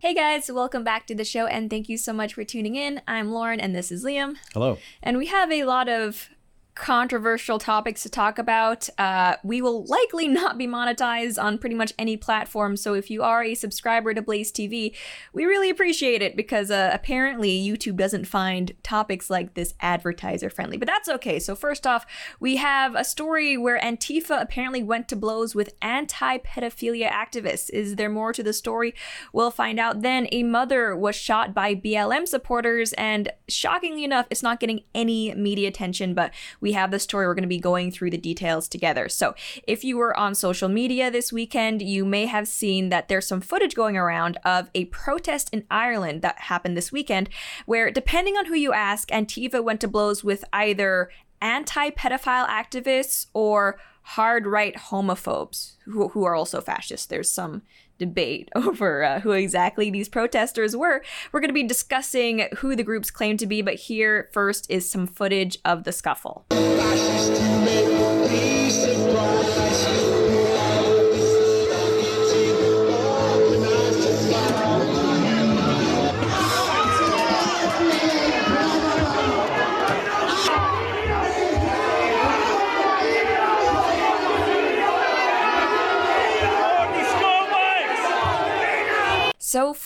Hey guys, welcome back to the show and thank you so much for tuning in. I'm Lauren and this is Liam. Hello. And we have a lot of controversial topics to talk about. Uh, we will likely not be monetized on pretty much any platform, so if you are a subscriber to Blaze TV, we really appreciate it because uh, apparently YouTube doesn't find topics like this advertiser friendly. But that's okay. So, first off, we have a story where Antifa apparently went to blows with anti pedophilia activists. Is there more to the story? We'll find out then. A mother was shot by BLM supporters, and shockingly enough, it's not getting any media attention, but we we have the story. We're going to be going through the details together. So, if you were on social media this weekend, you may have seen that there's some footage going around of a protest in Ireland that happened this weekend, where, depending on who you ask, Antifa went to blows with either anti pedophile activists or hard right homophobes who, who are also fascists. There's some debate over uh, who exactly these protesters were. We're going to be discussing who the groups claim to be, but here first is some footage of the scuffle.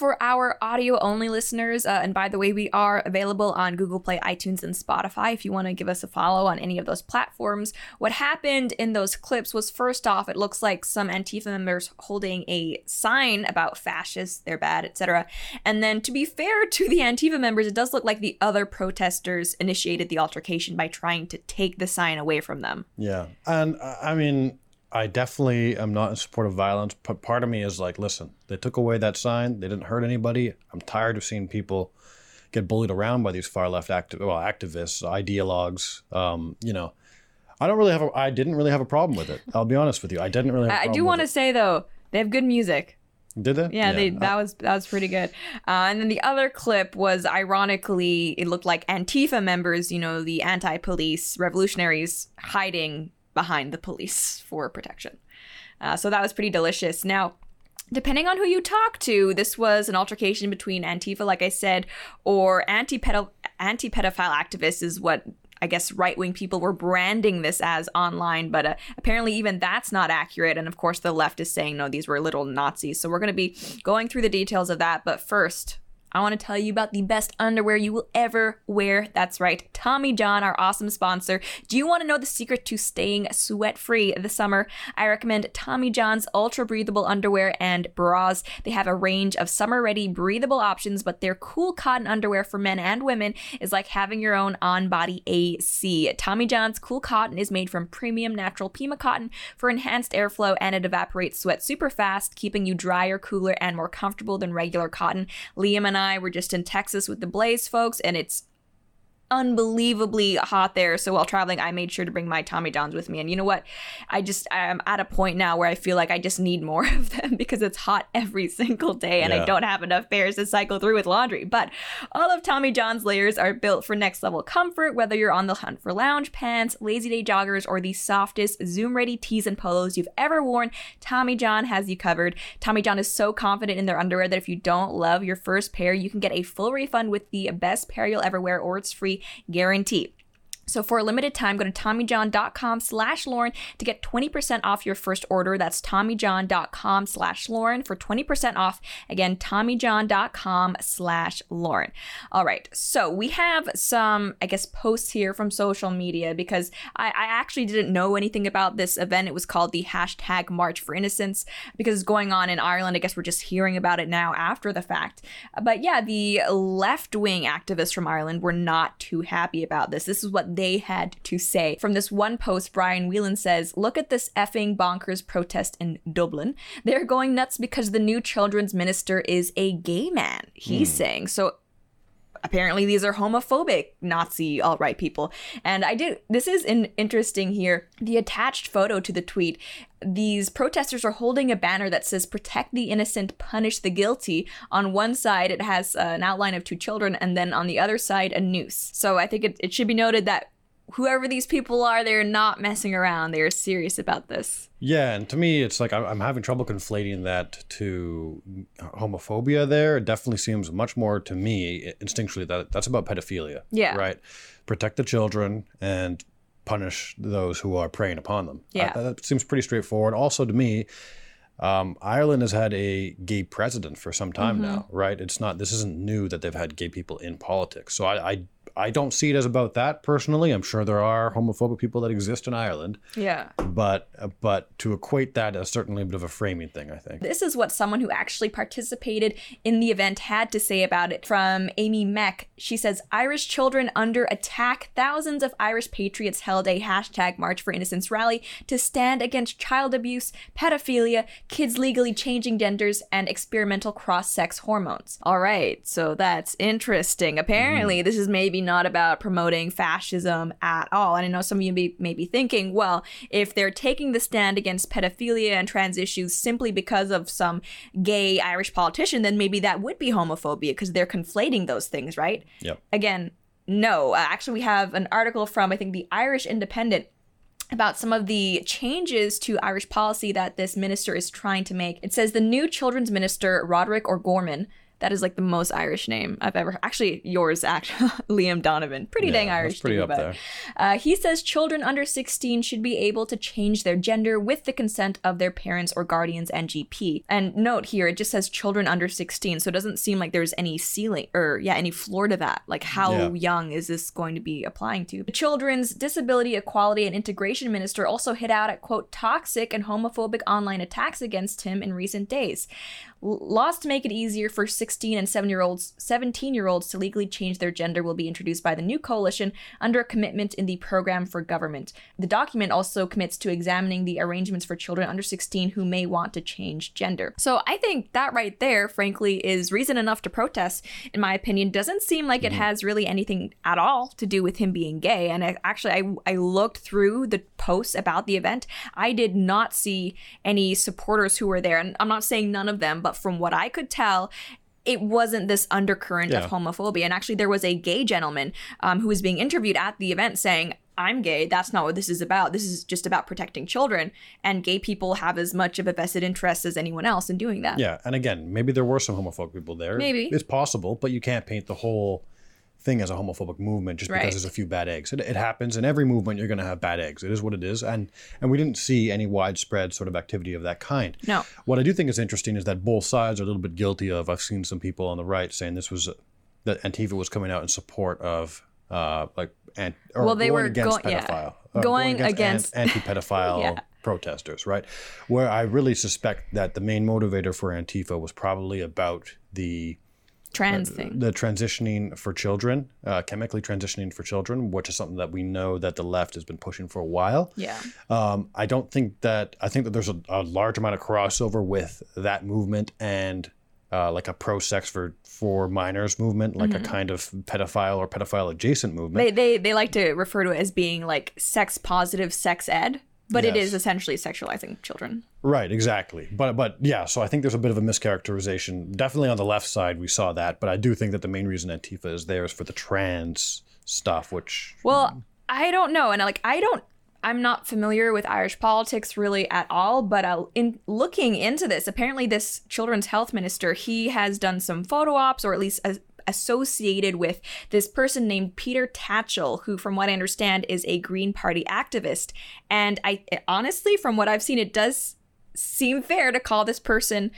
For our audio only listeners, uh, and by the way, we are available on Google Play, iTunes, and Spotify if you want to give us a follow on any of those platforms. What happened in those clips was first off, it looks like some Antifa members holding a sign about fascists, they're bad, etc. And then, to be fair to the Antifa members, it does look like the other protesters initiated the altercation by trying to take the sign away from them. Yeah. And uh, I mean, I definitely am not in support of violence, but part of me is like, listen, they took away that sign. They didn't hurt anybody. I'm tired of seeing people get bullied around by these far left acti- well, activists, ideologues. Um, you know, I don't really have a, I didn't really have a problem with it. I'll be honest with you. I didn't really. I do want to say though, they have good music. Did they? Yeah, yeah. They, that was that was pretty good. Uh, and then the other clip was ironically, it looked like Antifa members, you know, the anti-police revolutionaries hiding behind the police for protection. Uh, so that was pretty delicious. Now, depending on who you talk to, this was an altercation between Antifa, like I said, or anti pedophile activists, is what I guess right wing people were branding this as online, but uh, apparently even that's not accurate. And of course, the left is saying no, these were little Nazis. So we're going to be going through the details of that. But first, I want to tell you about the best underwear you will ever wear. That's right, Tommy John, our awesome sponsor. Do you want to know the secret to staying sweat free this summer? I recommend Tommy John's ultra breathable underwear and bras. They have a range of summer ready breathable options, but their cool cotton underwear for men and women is like having your own on body AC. Tommy John's cool cotton is made from premium natural Pima cotton for enhanced airflow and it evaporates sweat super fast, keeping you drier, cooler, and more comfortable than regular cotton. Liam and I I were just in Texas with the Blaze folks, and it's unbelievably hot there. So while traveling, I made sure to bring my Tommy Johns with me. And you know what? I just I'm at a point now where I feel like I just need more of them because it's hot every single day and yeah. I don't have enough pairs to cycle through with laundry. But all of Tommy John's layers are built for next level comfort, whether you're on the hunt for lounge pants, lazy day joggers, or the softest Zoom ready tees and polos you've ever worn. Tommy John has you covered. Tommy John is so confident in their underwear that if you don't love your first pair, you can get a full refund with the best pair you'll ever wear or it's free guarantee. So for a limited time, go to TommyJohn.com slash Lauren to get 20% off your first order. That's TommyJohn.com slash Lauren for 20% off. Again, TommyJohn.com slash Lauren. All right. So we have some, I guess, posts here from social media because I, I actually didn't know anything about this event. It was called the hashtag March for Innocence because it's going on in Ireland. I guess we're just hearing about it now after the fact. But yeah, the left wing activists from Ireland were not too happy about this. This is what they they had to say. From this one post, Brian Whelan says, Look at this effing bonkers protest in Dublin. They're going nuts because the new children's minister is a gay man, he's mm. saying. So apparently these are homophobic Nazi alt right people. And I did, this is in, interesting here. The attached photo to the tweet, these protesters are holding a banner that says protect the innocent, punish the guilty. On one side, it has an outline of two children, and then on the other side, a noose. So I think it, it should be noted that whoever these people are, they're not messing around. They're serious about this. Yeah, and to me, it's like I'm, I'm having trouble conflating that to homophobia. There, it definitely seems much more to me instinctually that that's about pedophilia. Yeah. Right. Protect the children and punish those who are preying upon them. Yeah. Uh, that seems pretty straightforward. Also, to me, um, Ireland has had a gay president for some time now, right? It's not. This isn't new that they've had gay people in politics. So I, I, I don't see it as about that personally. I'm sure there are homophobic people that exist in Ireland, Yeah. but uh, but to equate that is certainly a bit of a framing thing. I think. This is what someone who actually participated in the event had to say about it. From Amy Mek, she says Irish children under attack. Thousands of Irish patriots held a hashtag March for Innocence rally to stand against child abuse, pedophilia, kids legally changing genders, and experimental cross sex hormones. All right, so that's interesting. Apparently, mm. this is maybe not about promoting fascism at all. And I know some of you may, may be thinking, well, if they're taking the stand against pedophilia and trans issues simply because of some gay Irish politician, then maybe that would be homophobia because they're conflating those things, right? Yep. Again, no. Uh, actually, we have an article from, I think, the Irish Independent about some of the changes to Irish policy that this minister is trying to make. It says the new children's minister, Roderick O'Gorman, that is like the most Irish name I've ever. Actually, yours, actually, Liam Donovan, pretty Yeah, dang Irish. pretty up there. Uh, he says children under 16 should be able to change their gender with the consent of their parents or guardians and GP. And note here, it just says children under 16, so it doesn't seem like there's any ceiling or yeah, any floor to that. Like how Yeah. young is this going to be applying to? The Children's Disability Equality and Integration Minister also hit out at quote toxic and homophobic online attacks against him in recent days. Laws to make it easier for 16 and 7 year olds, 17 year olds to legally change their gender will be introduced by the new coalition under a commitment in the program for government. The document also commits to examining the arrangements for children under 16 who may want to change gender. So I think that right there, frankly, is reason enough to protest. In my opinion, doesn't seem like it mm-hmm. has really anything at all to do with him being gay. And I, actually, I I looked through the posts about the event. I did not see any supporters who were there, and I'm not saying none of them, but from what I could tell, it wasn't this undercurrent Yeah. of homophobia. And actually, there was a gay gentleman um, who was being interviewed at the event saying, I'm gay. That's not what this is about. This is just about protecting children. And gay people have as much of a vested interest as anyone else in doing that. Yeah, and again, maybe there were some homophobic people there. Maybe. it's possible, but you can't paint the whole thing as a homophobic movement just Right. because there's a few bad eggs. It, it happens in every movement. You're going to have bad eggs. It is what it is, and and we didn't see any widespread sort of activity of that kind. No. What I do think is interesting is that both sides are a little bit guilty of. I've seen some people on the right saying this was that Antifa was coming out in support of. Uh, like and or Well, they going were against go- yeah. pedophile, uh, Going against- an- anti-pedophile Yeah. protesters, right? Where I really suspect that the main motivator for Antifa was probably about the Trans thing. the transitioning for children, uh, chemically transitioning for children, which is something that we know that the left has been pushing for a while. Yeah. Um, I don't think that I think that there's a, a large amount of crossover with that movement and uh, like a pro-sex for for minors movement, like a kind of pedophile or pedophile adjacent movement. They, they, they like to refer to it as being like sex positive sex ed, but it Yes. is essentially sexualizing children. Right, exactly. But but yeah, so I think there's a bit of a mischaracterization. Definitely on the left side, we saw that. But I do think that the main reason Antifa is there is for the trans stuff, which Well, I don't know, and like I don't. I'm not familiar with Irish politics really at all, but uh, in looking into this, apparently this children's health minister he has done some photo ops, or at least uh, associated with this person named Peter Tatchell, who, from what I understand, is a Green Party activist. And I honestly, from what I've seen, it does seem fair to call this person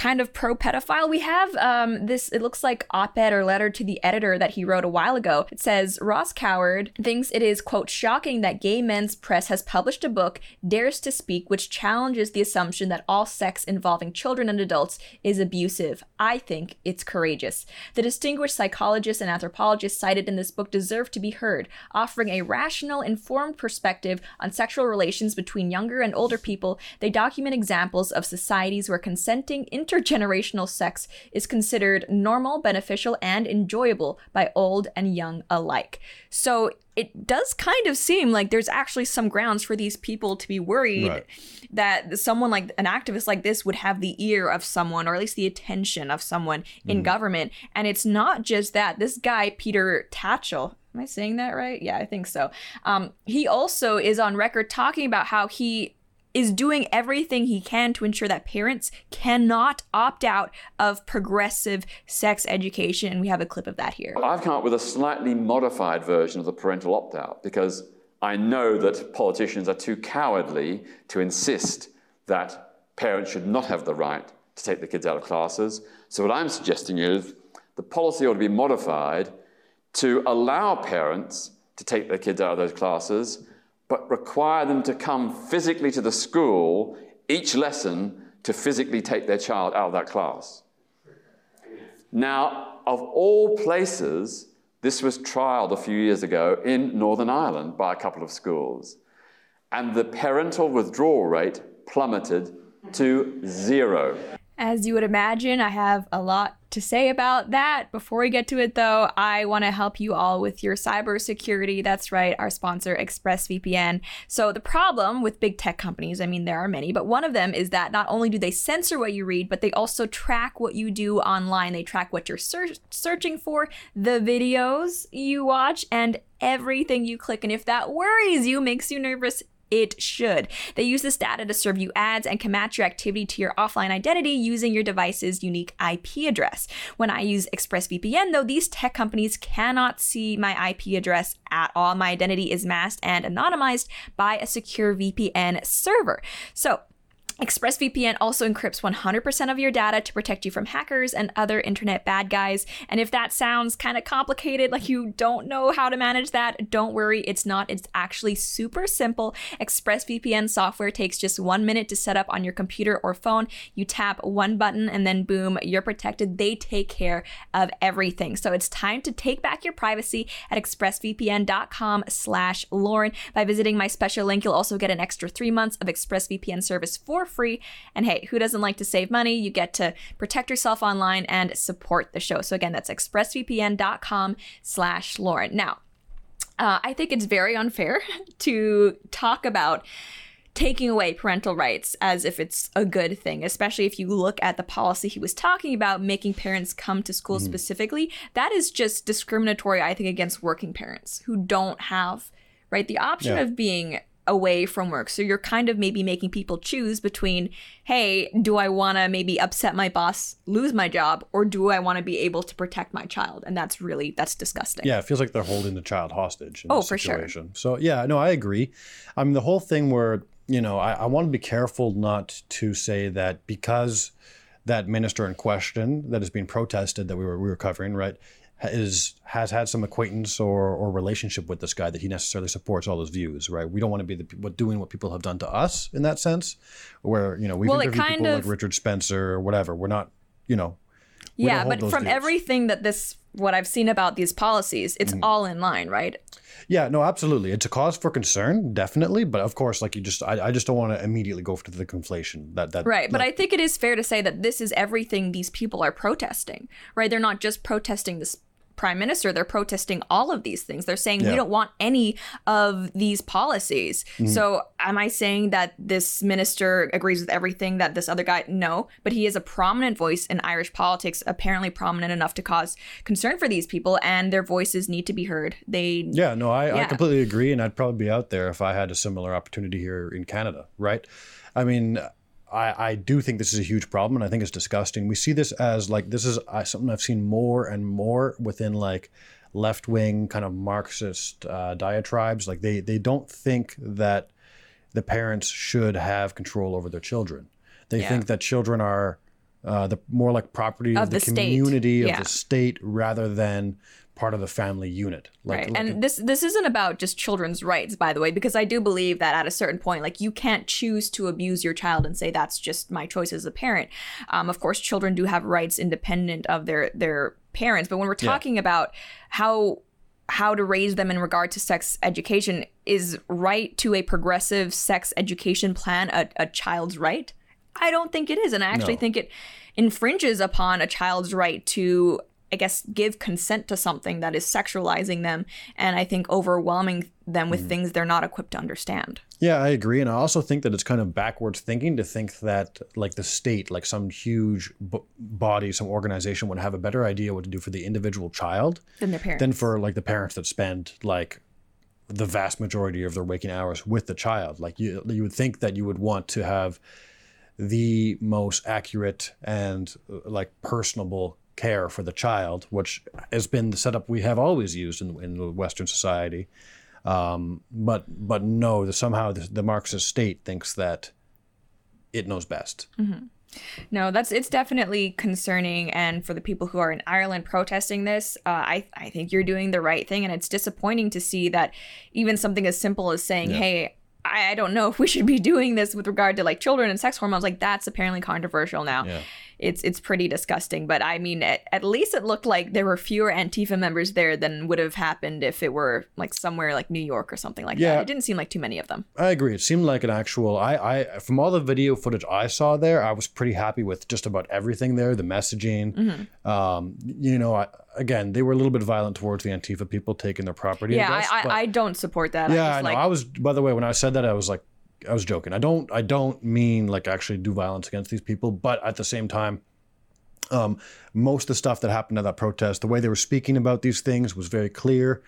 kind of pro pedophile. We have um, this, it looks like op ed or letter to the editor that he wrote a while ago. It says Ros Coward thinks it is, quote, shocking that gay men's press has published a book, Dares to Speak, which challenges the assumption that all sex involving children and adults is abusive. I think it's courageous. The distinguished psychologists and anthropologists cited in this book deserve to be heard, offering a rational, informed perspective on sexual relations between younger and older people. They document examples of societies where consenting intergenerational sex is considered normal, beneficial, and enjoyable by old and young alike. So it does kind of seem like there's actually some grounds for these people to be worried Right. that someone like an activist like this would have the ear of someone or at least the attention of someone in government and it's not just that this guy peter tatchell Am I saying that right? Yeah, I think so. Um, he also is on record talking about how he is doing everything he can to ensure that parents cannot opt out of progressive sex education. And we have a clip of that here. I've come up with a slightly modified version of the parental opt out because I know that politicians are too cowardly to insist that parents should not have the right to take the kids out of classes. So, what I'm suggesting is the policy ought to be modified to allow parents to take their kids out of those classes but require them to come physically to the school each lesson to physically take their child out of that class. Now, of all places, this was trialed a few years ago in Northern Ireland by a couple of schools. And the parental withdrawal rate plummeted to zero. As you would imagine, I have a lot to say about that. Before we get to it, though, I want to help you all with your cybersecurity. That's right, our sponsor, ExpressVPN. So, the problem with big tech companies, I mean, there are many, but one of them is that not only do they censor what you read, but they also track what you do online. They track what you're ser- searching for, the videos you watch, and everything you click. And if that worries you, makes you nervous, it should. They use this data to serve you ads and can match your activity to your offline identity using your device's unique IP address. When I use ExpressVPN, though, these tech companies cannot see my IP address at all. My identity is masked and anonymized by a secure VPN server. So, ExpressVPN also encrypts 100% of your data to protect you from hackers and other internet bad guys. And if that sounds kind of complicated, like you don't know how to manage that, don't worry, it's not. It's actually super simple. ExpressVPN software takes just one minute to set up on your computer or phone. You tap one button and then boom, you're protected. They take care of everything. So it's time to take back your privacy at expressvpn.com slash Lauren. By visiting my special link, you'll also get an extra three months of ExpressVPN service for free. And hey, who doesn't like to save money? You get to protect yourself online and support the show. So again, that's expressvpn.com slash Lauren. Now, uh, I think it's very unfair to talk about taking away parental rights as if it's a good thing, especially if you look at the policy he was talking about, making parents come to school mm-hmm. specifically. That is just discriminatory, I think, against working parents who don't have right the option yeah. of being away from work. So you're kind of maybe making people choose between, hey, do I want to maybe upset my boss, lose my job, or do I want to be able to protect my child? And that's really that's disgusting. Yeah, it feels like they're holding the child hostage. oh, for situation. sure. So yeah, no, I agree. I mean, the whole thing where you know, I, I want to be careful not to say that because that minister in question that is being protested that we were we were covering, right? Is has had some acquaintance or, or relationship with this guy that he necessarily supports all his views, right? We don't want to be the what doing what people have done to us in that sense, where you know we've well, interviewed people of, like Richard Spencer or whatever. We're not, you know. Yeah, but from views. everything that this what I've seen about these policies, it's mm. all in line, right? Yeah, no, absolutely. It's a cause for concern, definitely. But of course, like you just, I, I just don't want to immediately go to the conflation. That that right. Like, but I think it is fair to say that this is everything these people are protesting, right? They're not just protesting this prime minister, they're protesting all of these things. They're saying yeah. we don't want any of these policies. Mm-hmm. So, am I saying that this minister agrees with everything that this other guy? No, but he is a prominent voice in Irish politics, apparently prominent enough to cause concern for these people, and their voices need to be heard. They yeah, no, I, yeah. I completely agree, and I'd probably be out there if I had a similar opportunity here in Canada, right? I mean, I, I do think this is a huge problem and I think it's disgusting. We see this as like this is uh, something I've seen more and more within like left wing kind of Marxist uh, diatribes. Like they they don't think that the parents should have control over their children. They yeah. think that children are uh, the more like property of, of the, the, community of the state rather than part of the family unit. Like, right. and this this isn't about just children's rights, by the way, because I do believe that at a certain point, like you can't choose to abuse your child and say that's just my choice as a parent. Um, of course, children do have rights independent of their their parents, but when we're talking yeah. about how how to raise them in regard to sex education is right to a progressive sex education plan a, a child's right i don't think it is and i actually no. think it infringes upon a child's right to I guess, give consent to something that is sexualizing them and I think overwhelming them with things they're not equipped to understand. Yeah, I agree, and I also think that it's kind of backwards thinking to think that like the state, like some huge b- body, some organization, would have a better idea what to do for the individual child Than their parents. than for like the parents that spend like the vast majority of their waking hours with the child. Like you, you would think that you would want to have the most accurate and uh, like personable care for the child, which has been the setup we have always used in, in Western society. Um, but but no, the, somehow the, the Marxist state thinks that it knows best. No, that's it's definitely concerning, and for the people who are in Ireland protesting this, uh, I I think you're doing the right thing, and it's disappointing to see that even something as simple as saying, "Hey, I, I don't know if we should be doing this with regard to like children and sex hormones," like that's apparently controversial now. Yeah. It's it's pretty disgusting, but I mean, at, at least it looked like there were fewer Antifa members there than would have happened if it were like somewhere like New York or something like Yeah. that. It didn't seem like too many of them. I agree. It seemed like an actual. I, I from all the video footage I saw there, I was pretty happy with just about everything there. The messaging, um, you know, I, again, they were a little bit violent towards the Antifa people taking their property. Yeah, I, I guess, I, I don't support that. yeah, I I, know. like I was. By the way, when I said that, I was like, I was joking. I don't. I don't mean like actually do violence against these people, but at the same time. Um, most of the stuff that happened at that protest, the way they were speaking about these things was very clear,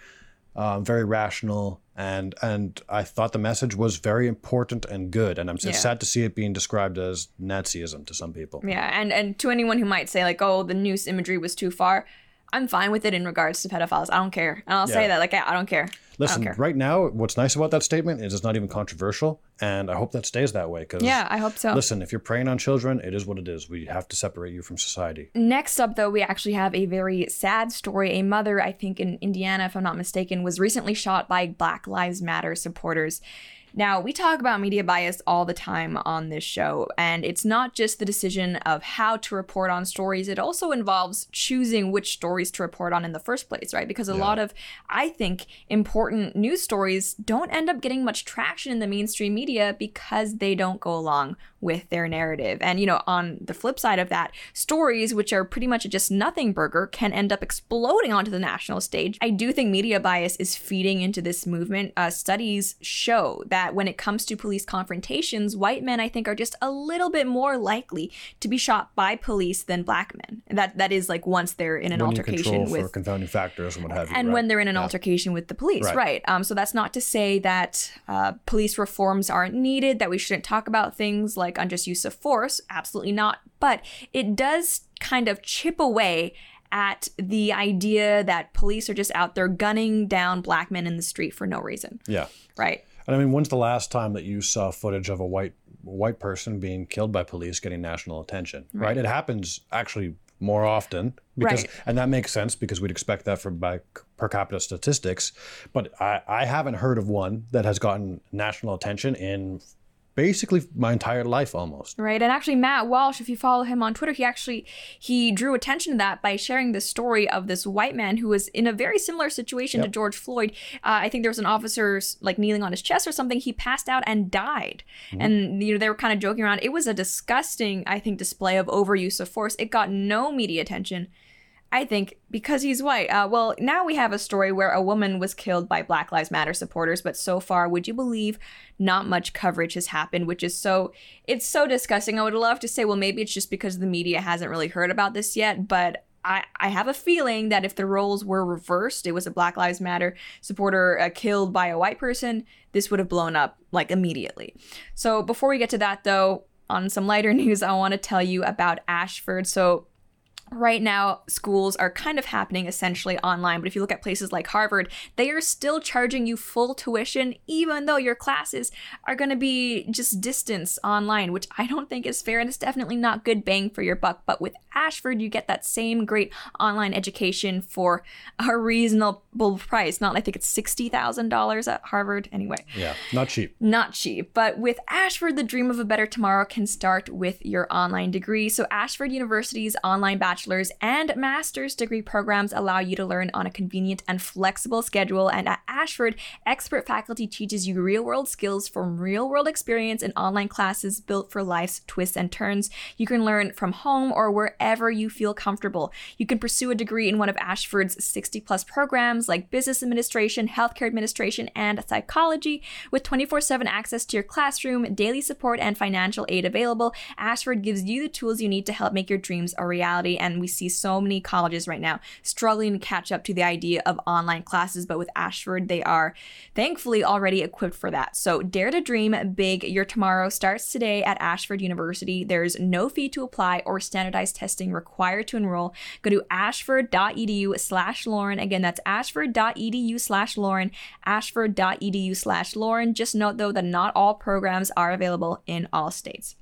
um, very rational, and and I thought the message was very important and good. And I'm Yeah. sad to see it being described as Nazism to some people. Yeah, and and to anyone who might say like, "Oh, the noose imagery was too far," I'm fine with it in regards to pedophiles. I don't care, and I'll say that like I, I don't care. Listen, care. right now, what's nice about that statement is it's not even controversial, and I hope that stays that way. Because Yeah, I hope so. listen, if you're preying on children, it is what it is. We have to separate you from society. Next up, though, we actually have a very sad story. A mother, I think in Indiana, if I'm not mistaken, was recently shot by Black Lives Matter supporters. Now, we talk about media bias all the time on this show, and it's not just the decision of how to report on stories, it also involves choosing which stories to report on in the first place, right? Because a lot of, I think, important news stories don't end up getting much traction in the mainstream media because they don't go along with their narrative. And, you know, on the flip side of that, stories which are pretty much a just nothing burger can end up exploding onto the national stage. I do think media bias is feeding into this movement. Uh, studies show that when it comes to police confrontations, white men, I think, are just a little bit more likely to be shot by police than black men. That that is like once they're in an when altercation with confounding factors and what have you. and right? when they're in an Yeah. altercation with the police, Right. right? Um, so that's not to say that uh, police reforms aren't needed, that we shouldn't talk about things like unjust use of force. Absolutely not. But it does kind of chip away at the idea that police are just out there gunning down black men in the street for no reason, Yeah. right? And I mean, when's the last time that you saw footage of a white white person being killed by police getting national attention? Right. It happens actually more often because, Right. and that makes sense because we'd expect that from by per capita statistics. But I, I haven't heard of one that has gotten national attention in basically my entire life almost. Right. And actually Matt Walsh, if you follow him on Twitter, he actually he drew attention to that by sharing the story of this white man who was in a very similar situation to George Floyd. Uh, I think there was an officer like kneeling on his chest or something. He passed out and died. And you know they were kind of joking around. It was a disgusting, I think, display of overuse of force. It got no media attention. I think because he's white. Uh, well, now we have a story where a woman was killed by Black Lives Matter supporters, but so far, would you believe, not much coverage has happened, which is so it's so disgusting. I would love to say, well, maybe it's just because the media hasn't really heard about this yet, but. I, I have a feeling that if the roles were reversed, it was a Black Lives Matter supporter uh, killed by a white person, this would have blown up like immediately. So before we get to that, though, on some lighter news, I want to tell you about Ashford. So right now schools are kind of happening essentially online but if you look at places like harvard they are still charging you full tuition even though your classes are going to be just distance online which i don't think is fair and it's definitely not good bang for your buck but with ashford you get that same great online education for a reasonable price not i think it's $60000 at harvard anyway Yeah. Not cheap. not cheap. But with Ashford, the dream of a better tomorrow can start with your online degree. So, Ashford University's online bachelor's bachelor's and master's degree programs allow you to learn on a convenient and flexible schedule. And at Ashford, expert faculty teaches you real world skills from real world experience in online classes built for life's twists and turns. You can learn from home or wherever you feel comfortable. You can pursue a degree in one of Ashford's 60 plus programs like business administration, healthcare administration, and psychology. With 24 7 access to your classroom, daily support, and financial aid available, Ashford gives you the tools you need to help make your dreams a reality. And we see so many colleges right now struggling to catch up to the idea of online classes, but with Ashford, they are thankfully already equipped for that. So dare to dream big. Your tomorrow starts today at Ashford University. There's no fee to apply or standardized testing required to enroll. Go to ashford.edu slash Lauren. Again, that's ashford.edu slash Lauren, ashford.edu slash Lauren. Just note though that not all programs are available in all states.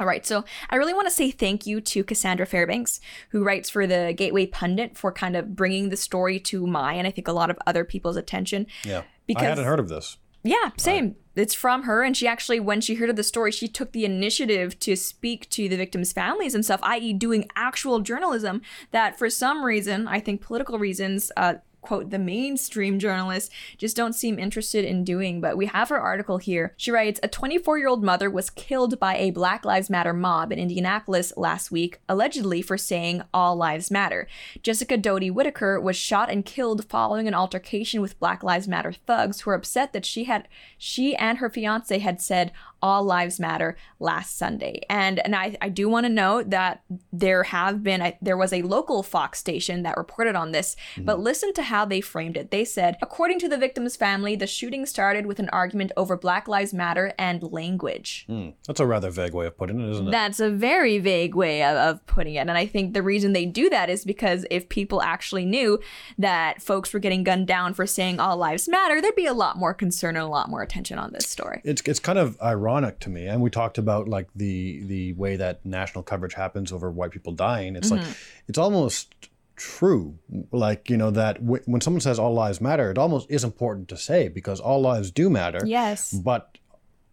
All right, so I really want to say thank you to Cassandra Fairbanks, who writes for the Gateway Pundit, for kind of bringing the story to my and I think a lot of other people's attention. Yeah. Because I hadn't heard of this. yeah, same. It's from her, and she actually, when she heard of the story, she took the initiative to speak to the victims' families and stuff, i.e., doing actual journalism that, for some reason, I think political reasons, uh, quote, the mainstream journalists just don't seem interested in doing. But we have her article here. She writes A 24 year old mother was killed by a Black Lives Matter mob in Indianapolis last week, allegedly for saying all lives matter. Jessica Doty Whitaker was shot and killed following an altercation with Black Lives Matter thugs who were upset that she had she and her fiance had said all lives matter last Sunday. And and I, I do want to note that there have been I, there was a local Fox station that reported on this, but listen to how they framed it. They said, according to the victim's family, the shooting started with an argument over Black Lives Matter and language. Hmm. That's a rather vague way of putting it, isn't it? That's a very vague way of, of putting it. And I think the reason they do that is because if people actually knew that folks were getting gunned down for saying all lives matter, there'd be a lot more concern and a lot more attention on this story. it's it's kind of ironic to me and we talked about like the the way that national coverage happens over white people dying it's like it's almost true like you know that w- when someone says all lives matter it almost is important to say because all lives do matter Yes. but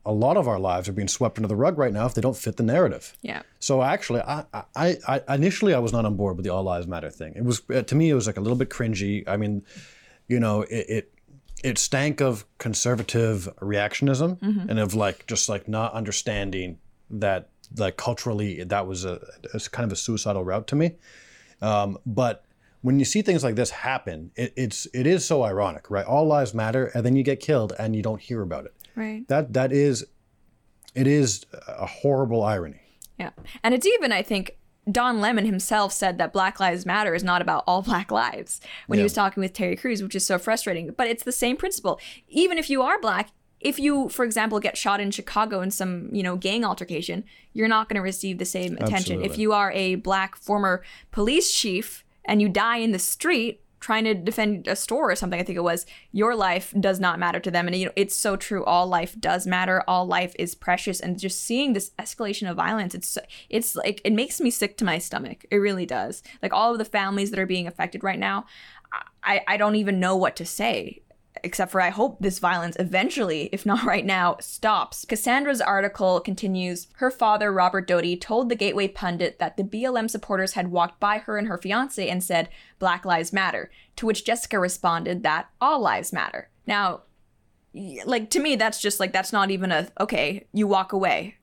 a lot of our lives are being swept under the rug right now if they don't fit the narrative Yeah. so actually, I, I, I initially I was not on board with the all lives matter thing. It was uh, to me it was like a little bit cringy. I mean, you know, it it, it stank of conservative reactionism and of like just like not understanding that like culturally that was a, a kind of a suicidal route to me. Um, but when you see things like this happen, it, it's it is so ironic, right? All lives matter, and then you get killed and you don't hear about it. Right. That that is, it is a horrible irony. Yeah. And it's even, I think, Don Lemon himself said that Black Lives Matter is not about all black lives when he was talking with Terry Crews, which is so frustrating. But it's the same principle. Even if you are black, if you, for example, get shot in Chicago in some, you know, gang altercation, you're not going to receive the same attention. If you are a black former police chief and you die in the street trying to defend a store or something, I think it was, your life does not matter to them. And you know, it's so true. All life does matter. All life is precious. And just seeing this escalation of violence, it's it's like it makes me sick to my stomach. It really does. Like all of the families that are being affected right now, I, I don't even know what to say except for I hope this violence eventually, if not right now, stops. Cassandra's article continues Her father, Robert Doty, told the Gateway Pundit that the BLM supporters had walked by her and her fiance and said, Black Lives Matter, to which Jessica responded that all lives matter. Now, like to me, that's just like, that's not even a, okay, you walk away.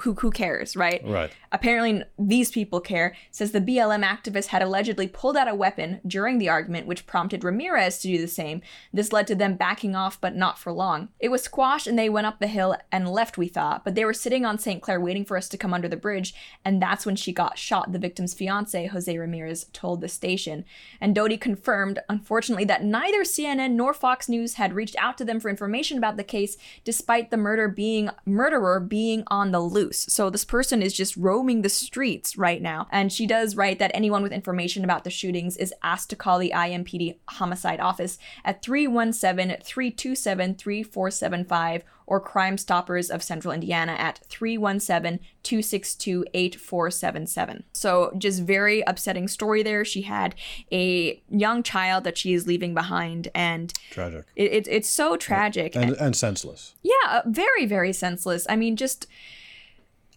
Who, who cares, right? Right. Apparently, these people care, says the BLM activist had allegedly pulled out a weapon during the argument, which prompted Ramirez to do the same. This led to them backing off, but not for long. It was squashed and they went up the hill and left, we thought, but they were sitting on St. Clair waiting for us to come under the bridge, and that's when she got shot, the victim's fiance, Jose Ramirez, told the station. And Doty confirmed, unfortunately, that neither CNN nor Fox News had reached out to them for information about the case, despite the murder being murderer being on the loose. So this person is just roaming the streets right now. And she does write that anyone with information about the shootings is asked to call the IMPD homicide office at 317-327-3475 or Crime Stoppers of Central Indiana at 317-262-8477. So just very upsetting story there. She had a young child that she is leaving behind and Tragic. it, it, it's so tragic. And, and senseless. Yeah, uh, very, very senseless. I mean, just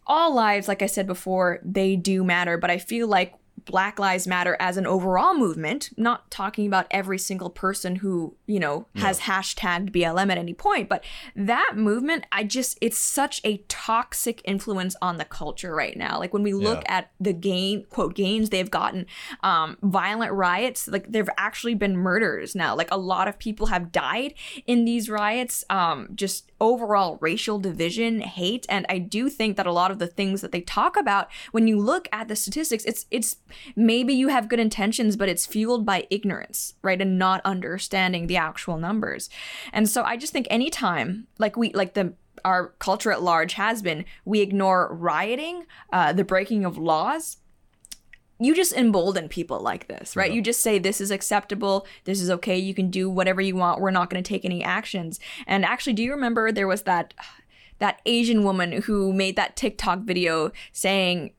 all lives, like I said before, they do matter, but I feel like Black Lives Matter as an overall movement, not talking about every single person who, you know, has hashtagged BLM at any point, but that movement, I just, it's such a toxic influence on the culture right now. Like when we look Yeah. at the gain, quote, gains they've gotten, um, violent riots, like there've actually been murders now. Like a lot of people have died in these riots, um, just overall racial division, hate. And I do think that a lot of the things that they talk about, when you look at the statistics, it's, it's maybe you have good intentions, but it's fueled by ignorance, right? And not understanding the actual numbers. And so I just think anytime, like we, like the, our culture at large has been, we ignore rioting, uh, the breaking of laws, you just embolden people like this, right? You just say this is acceptable, this is okay, you can do whatever you want. We're not going to take any actions. And actually, do you remember there was that that Asian woman who made that TikTok video saying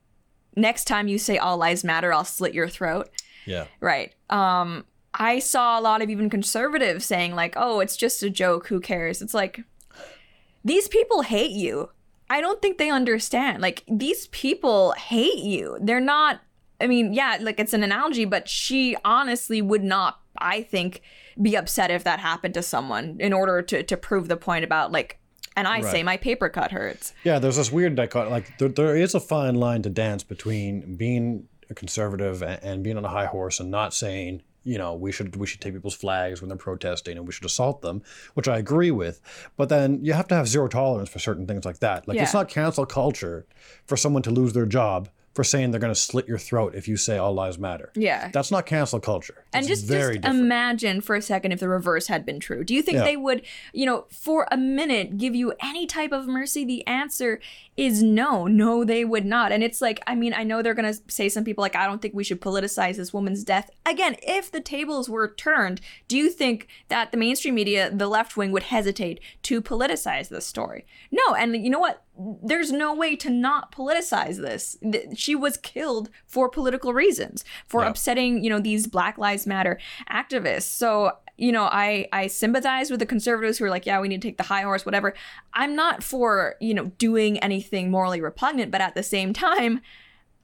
next time you say all lives matter, I'll slit your throat? Yeah. Right. Um I saw a lot of even conservatives saying like, "Oh, it's just a joke, who cares?" It's like these people hate you. I don't think they understand. Like these people hate you. They're not I mean, yeah, like it's an analogy, but she honestly would not, I think, be upset if that happened to someone in order to to prove the point about like and I say my paper cut hurts. Yeah, there's this weird dichotomy. Like there, there is a fine line to dance between being a conservative and, and being on a high horse and not saying, you know, we should we should take people's flags when they're protesting and we should assault them, which I agree with. But then you have to have zero tolerance for certain things like that. Like it's not cancel culture for someone to lose their job for saying they're going to slit your throat if you say all lives matter. Yeah. That's not cancel culture. And just, just imagine for a second if the reverse had been true. Do you think Yeah. they would, you know, for a minute give you any type of mercy? The answer is no. No, they would not. And it's like, I mean, I know they're going to say some people like, I don't think we should politicize this woman's death. Again, if the tables were turned, do you think that the mainstream media, the left wing, would hesitate to politicize this story? No. And you know what? There's no way to not politicize this. She was killed for political reasons, for upsetting, you know, these Black Lives Matter activists. So, you know, I I sympathize with the conservatives who are like, yeah, we need to take the high horse, whatever. I'm not for, you know, doing anything morally repugnant, but at the same time,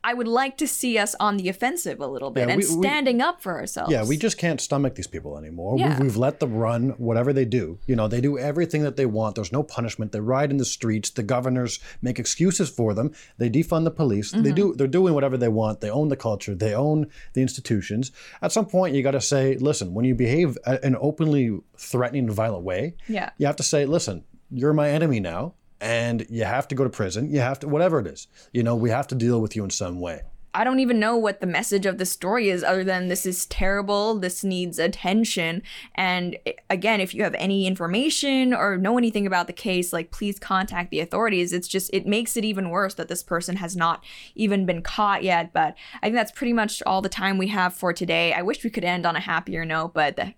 I would like to see us on the offensive a little bit Yeah, and we- we- standing up for ourselves. Yeah, we just can't stomach these people anymore. Yeah. We've, we've let them run whatever they do. You know, they do everything that they want. There's no punishment. They ride in the streets. The governors make excuses for them. They defund the police. They mm-hmm. do. They're doing whatever they want. They own the culture. They own the institutions. At some point, you got to say, listen. When you behave in an openly threatening, and violent way, Yeah. you have to say, listen, you're my enemy now, and you have to go to prison. You have to, whatever it is. You know, we have to deal with you in some way. I don't even know what the message of the story is other than this is terrible, this needs attention. And again, if you have any information or know anything about the case, like please contact the authorities. It's just, it makes it even worse that this person has not even been caught yet. But I think that's pretty much all the time we have for today. I wish we could end on a happier note, but the,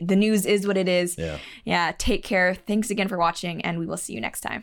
the news is what it is. Yeah. Yeah. Take care. Thanks again for watching, and we will see you next time.